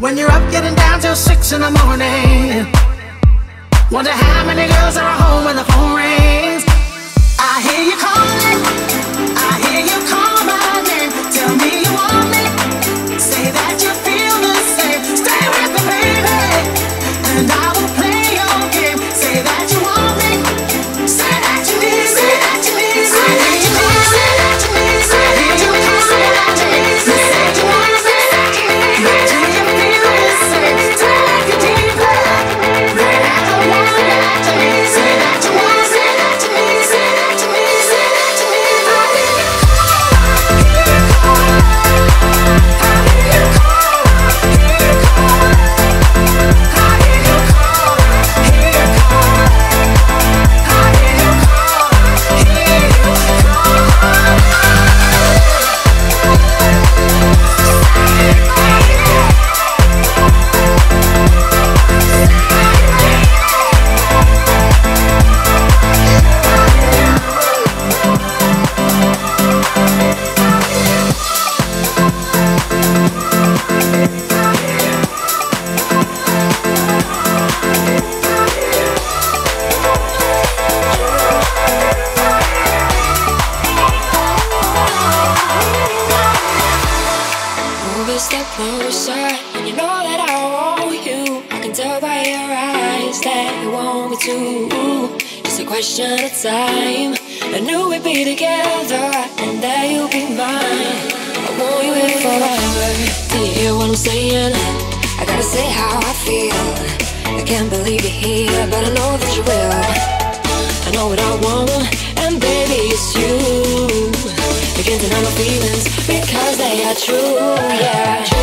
When you're up getting down till six in the morning Wonder how many girls are home when the phone rings. I hear you calling. Ooh, yeah.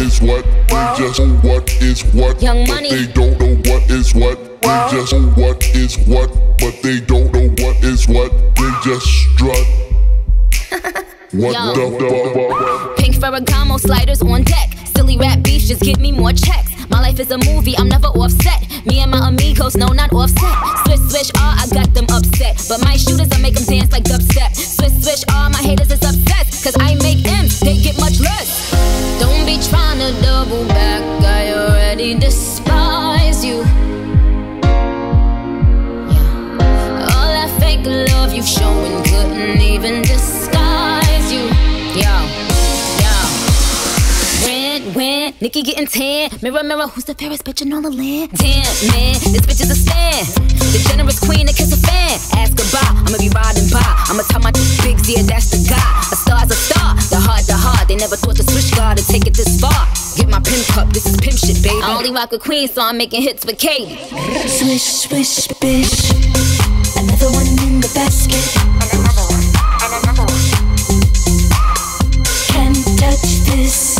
is what, they just what is what, Young money. they don't know what is what. They just what is what, but they don't know what is what. They just strut. what the? Pink Ferragamo sliders on deck. Silly rap beef, just give me more checks. My life is a movie, I'm never offset. Me and my amigos, no, not offset. Switch, switch, ah, I got them upset. But my shooters, I make them dance like dubstep. Switch, switch, ah, my haters is upset. Cause I make M's, they get much less. Don't be trying to double back, I already despise you. Yeah. All that fake love you've shown couldn't even disguise you. Yeah. When Nikki getting tan, mirror, mirror, who's the fairest bitch in all the land? Damn, man, this bitch is a fan. The generous queen that kiss a fan. Ask goodbye, I'ma be riding by. I'ma tell my big yeah, that's the guy. A star's a star, the heart, the heart. They never thought to switch guard to take it this far. Get my pimp cup, this is pimp shit, baby. I only rock a queen, so I'm making hits with Kate. Swish, swish, bish. Another one in the basket. Another one, and another one. Can't touch this.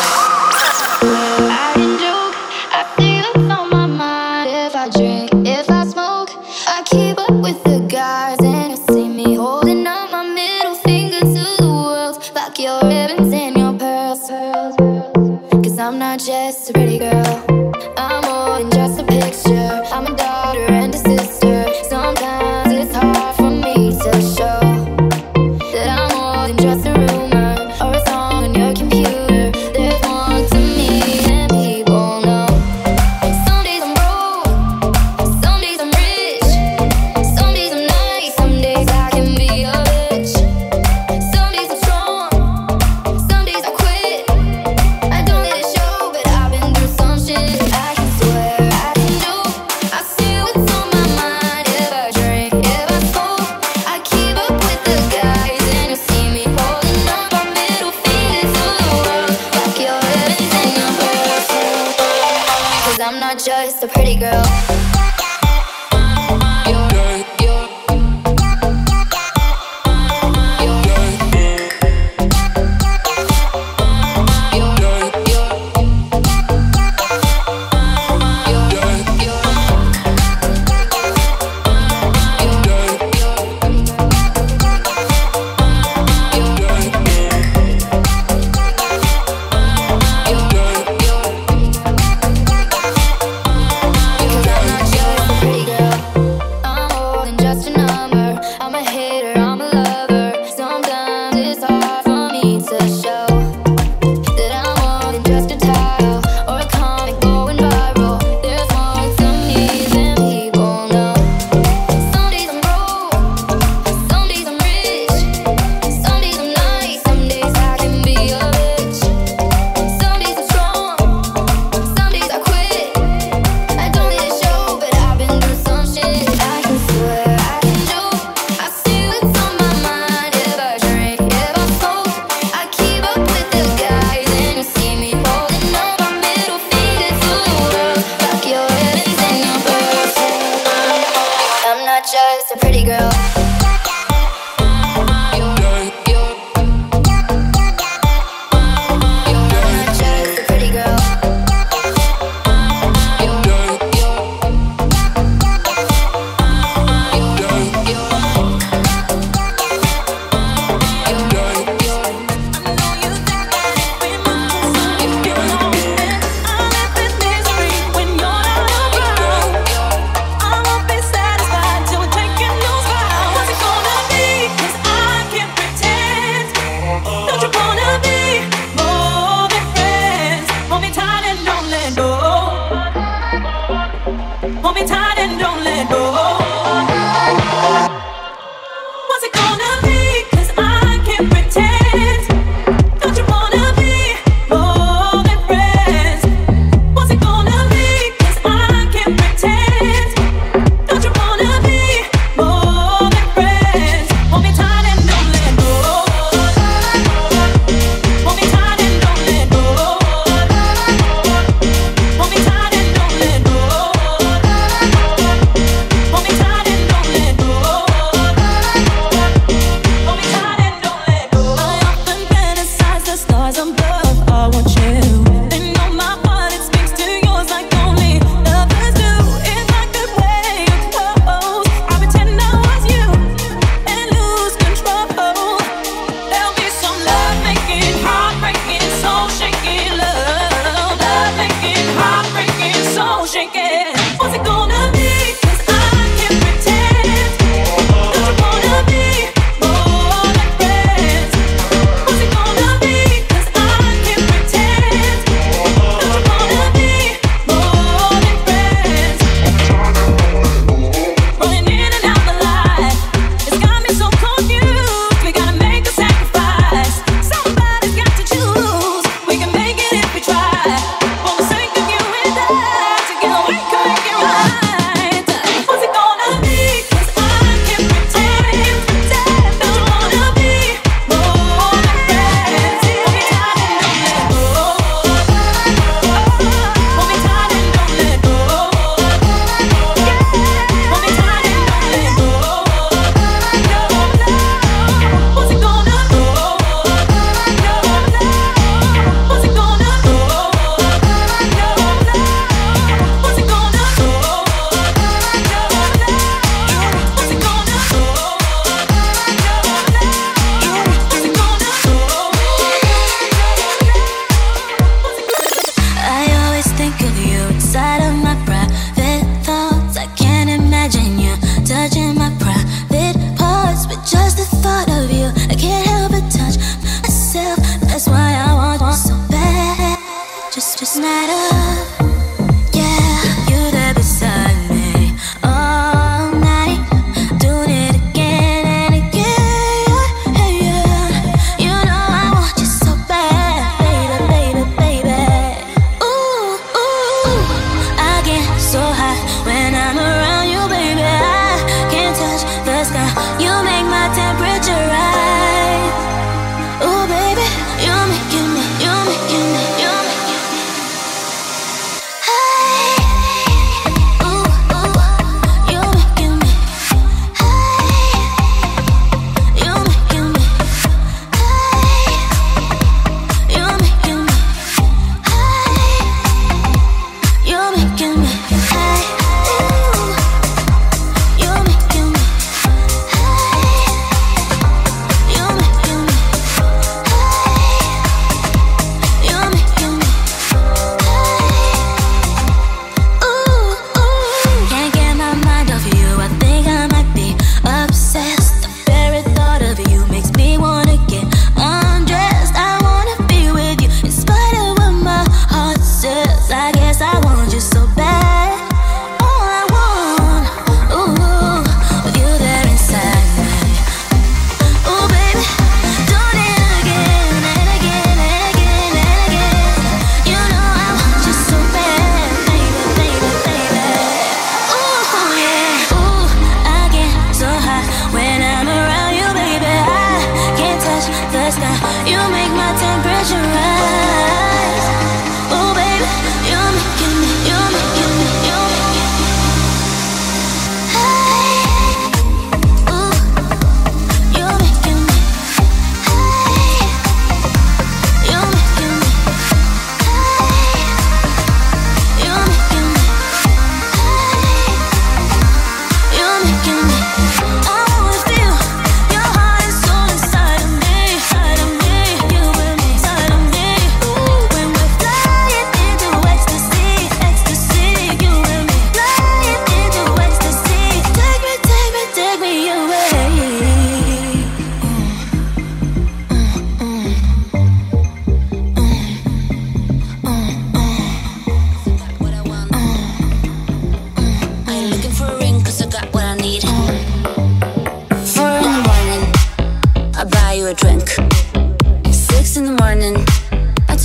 Come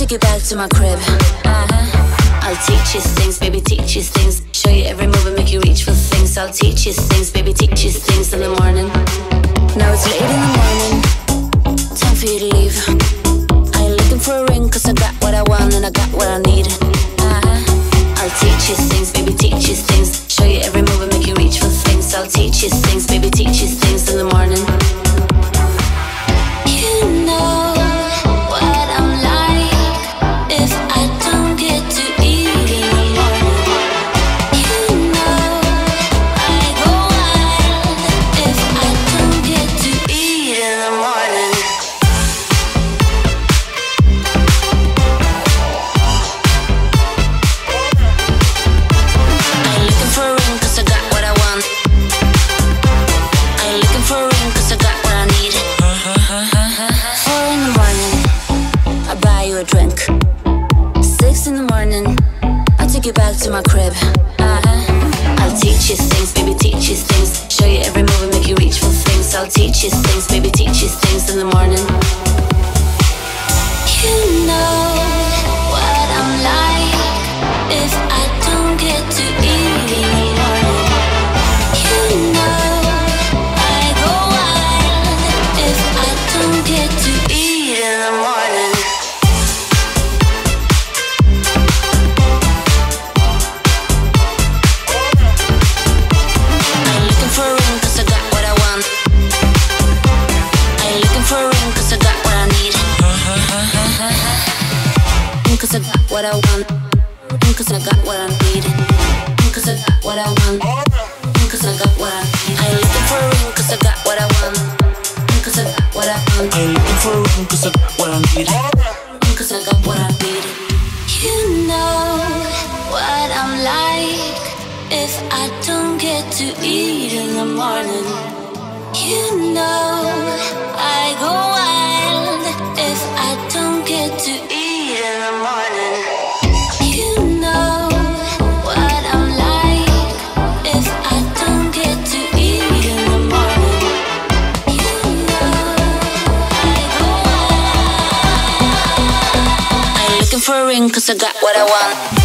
take you back to my crib. Uh-huh. I'll teach you things, baby, teach you things. Show you every move and make you reach for things. I'll teach you things, baby, teach you things in the morning. Now it's late in the morning, time for you to leave. I ain't looking for a ring, cause I got what I want and I got what I need. Uh-huh. I'll teach you things, baby, teach you things. Show you every move and make you reach for things. I'll teach you things, baby, teach cause I got what I want.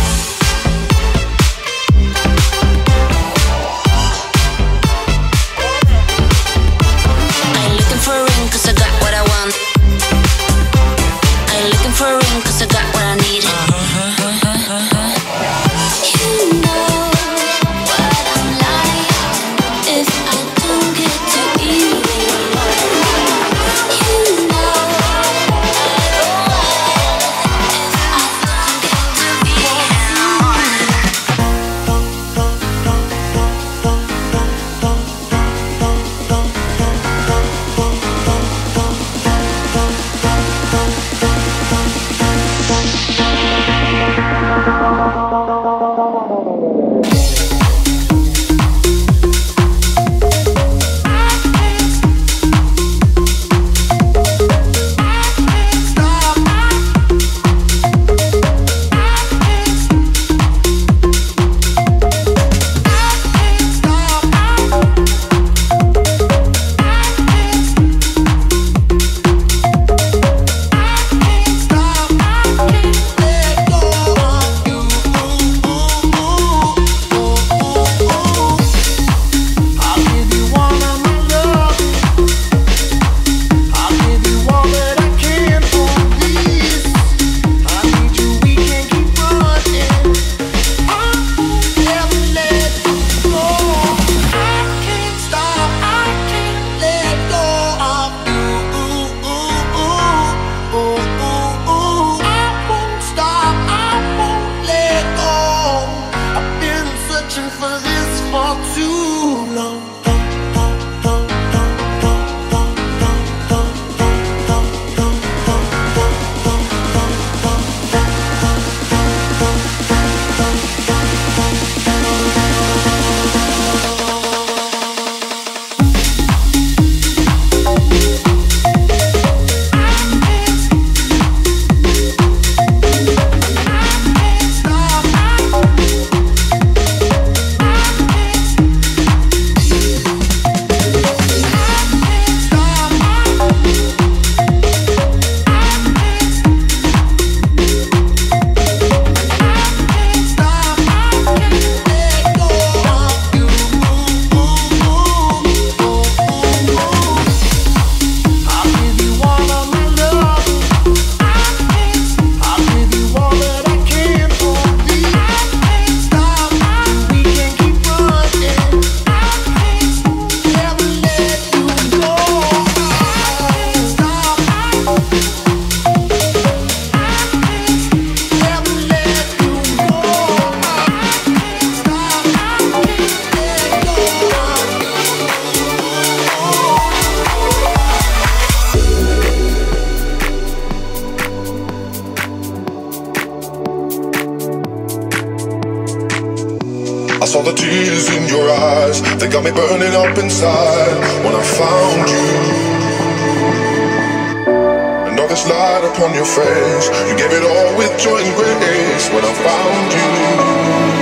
When I found you. And all this light upon your face, you gave it all with joy and grace when I found you.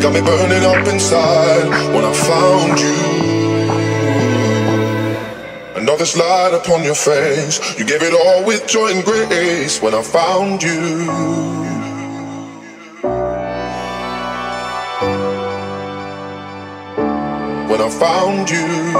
Got me burning up inside when I found you. Another slide upon your face. You gave it all with joy and grace when I found you. when I found you.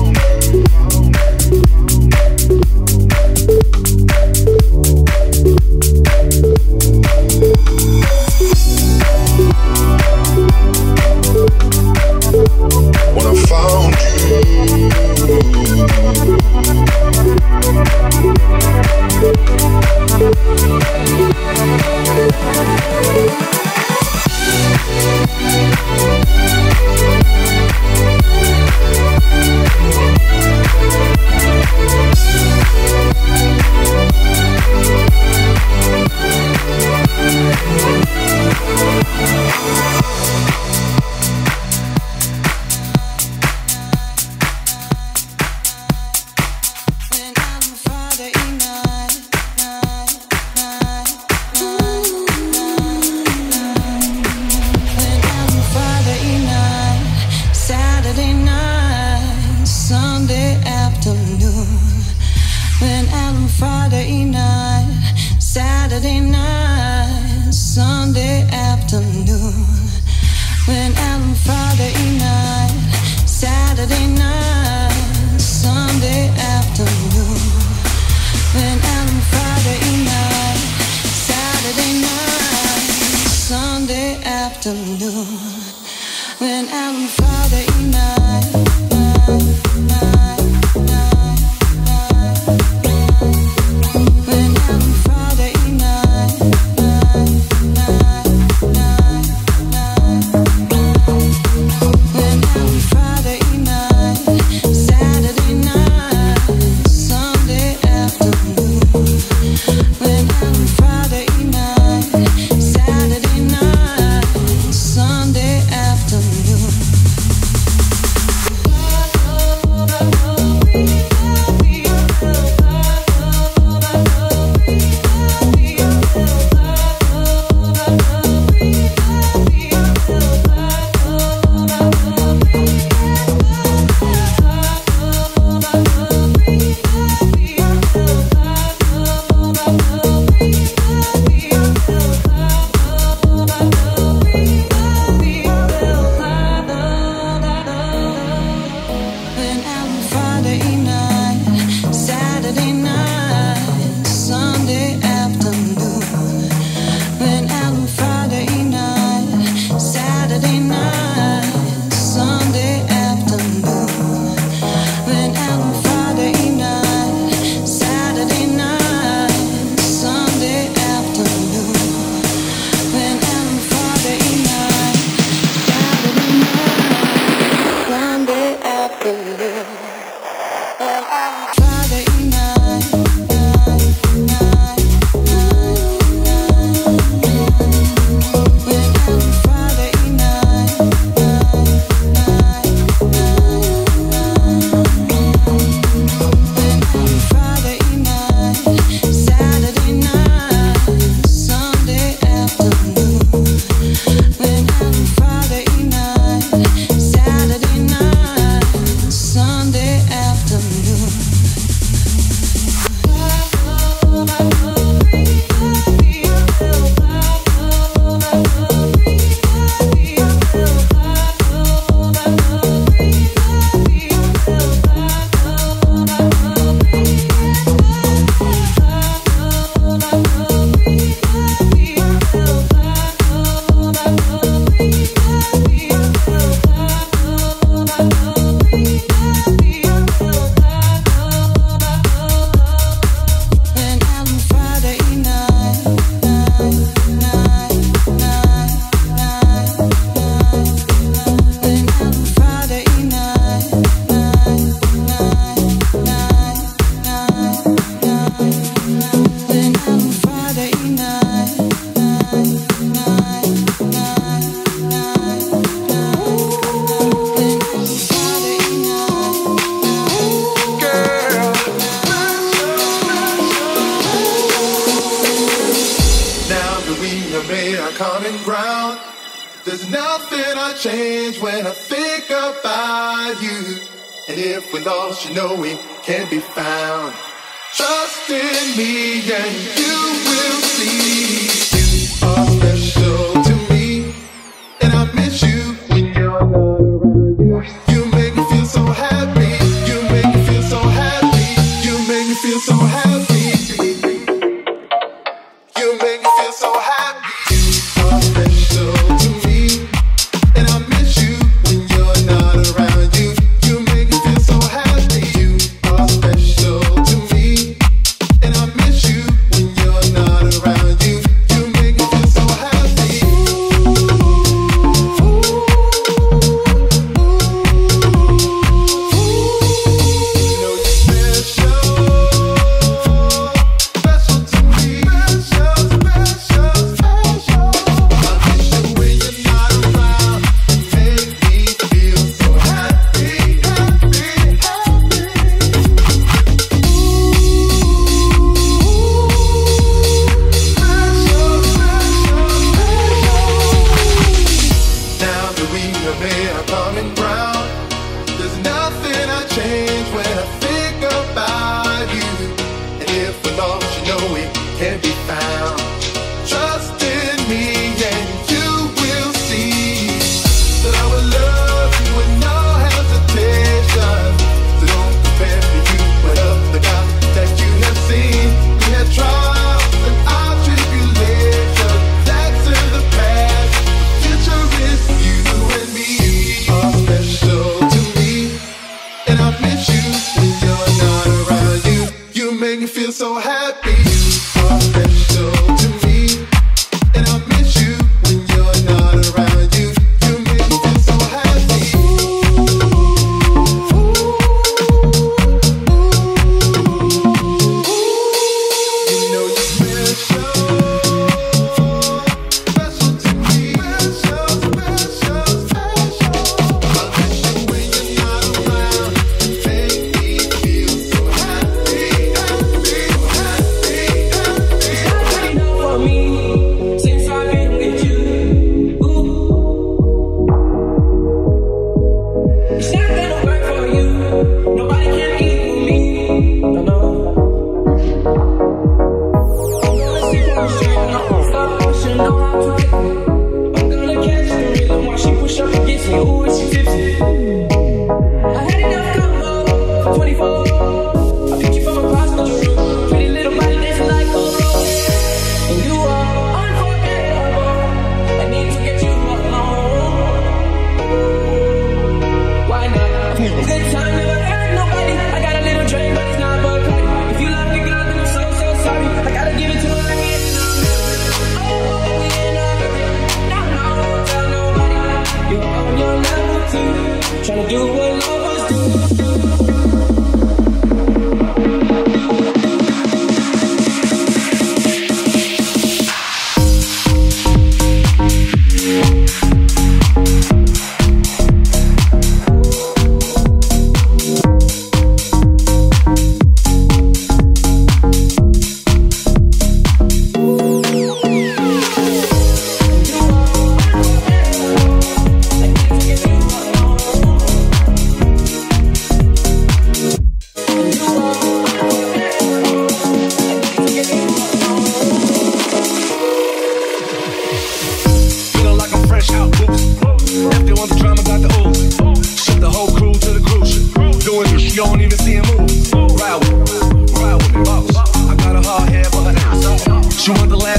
Friday night, Saturday night, Sunday afternoon. When I'm Friday night, Saturday night, Sunday afternoon. When I'm Friday night, Saturday night, Sunday afternoon. When I'm Friday night. knowing can be found. Trust in me and you will see. You are special to me, and I miss you.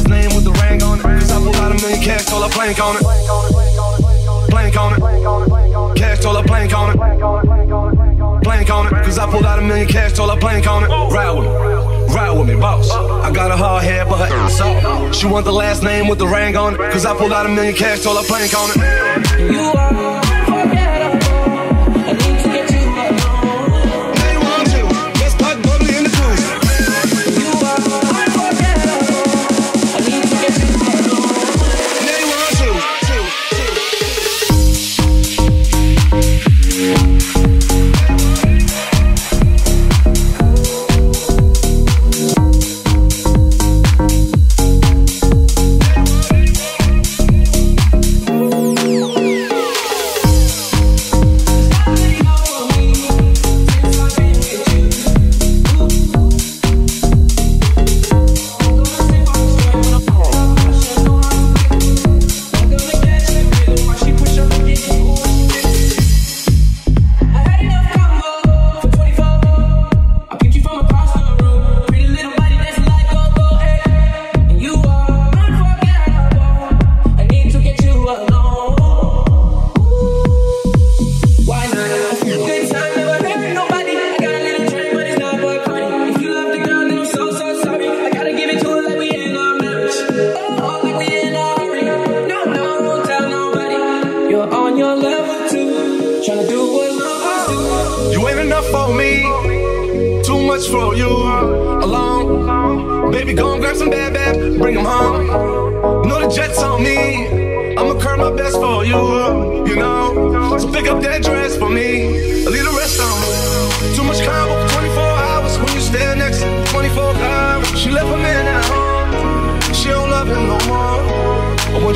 last name with the ring on it. Cause I pull out a million cash, told I plank on it. Blank on it. Cash told I blank on it. Blank on it. Cause I pulled out a million cash, told I blank on it. Ride with me. Ride with me, boss. I got a hard head, but her ass off. She want the last name with the ring on it. Cause I pulled out a million cash, told I blank on it. You are.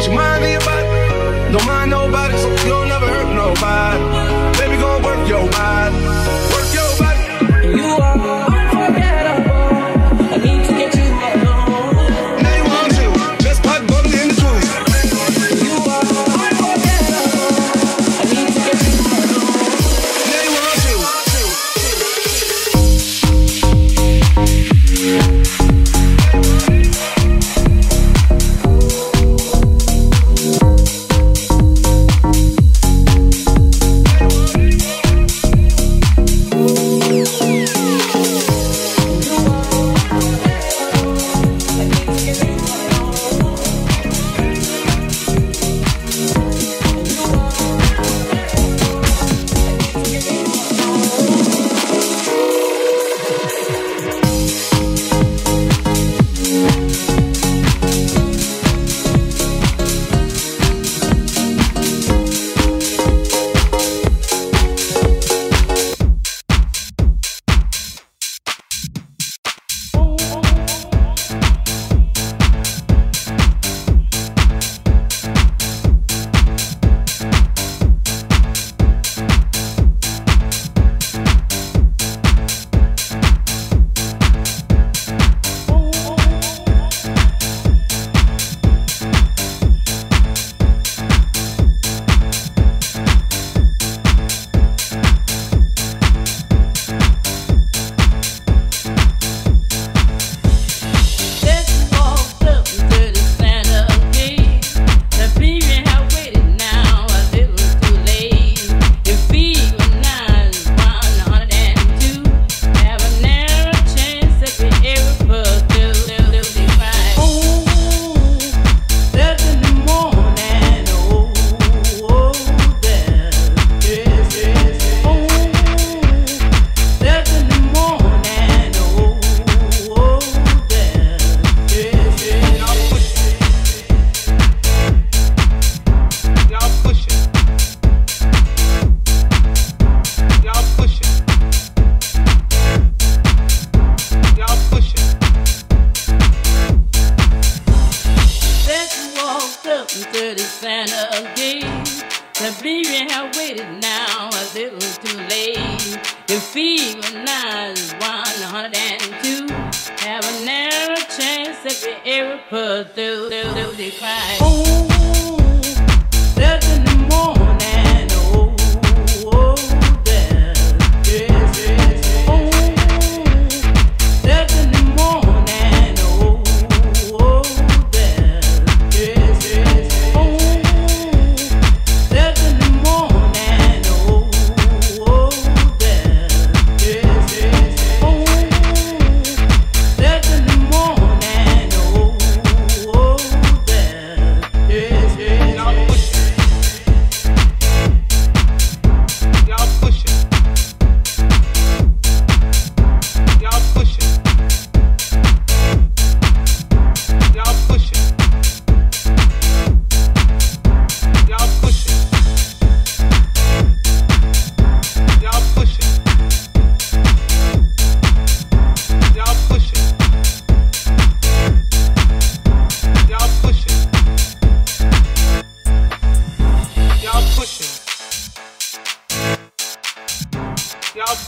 My. money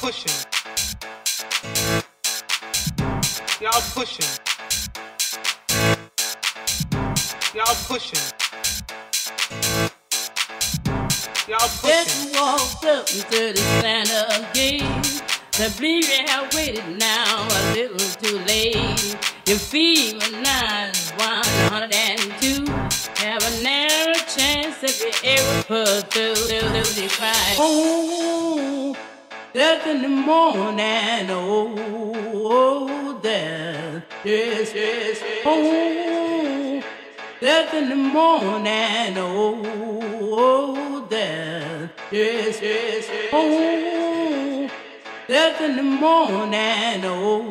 pushing. Y'all pushing. Y'all pushing. Y'all pushing. Just walked up into the Santa game. The believe you have waited now a little too late. Your fever nine 102. Have a narrow chance if you ever put through. through, through, through, through. Oh death in the morning. Oh, oh death, yes, yes. Oh, death in the morning. Oh, oh death, yes, yes. Oh, death in the morning. Oh,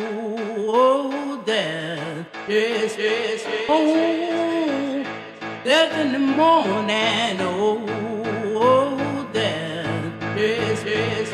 oh death, yes, yes. Oh, death in the morning. Oh, oh death, yes, yes.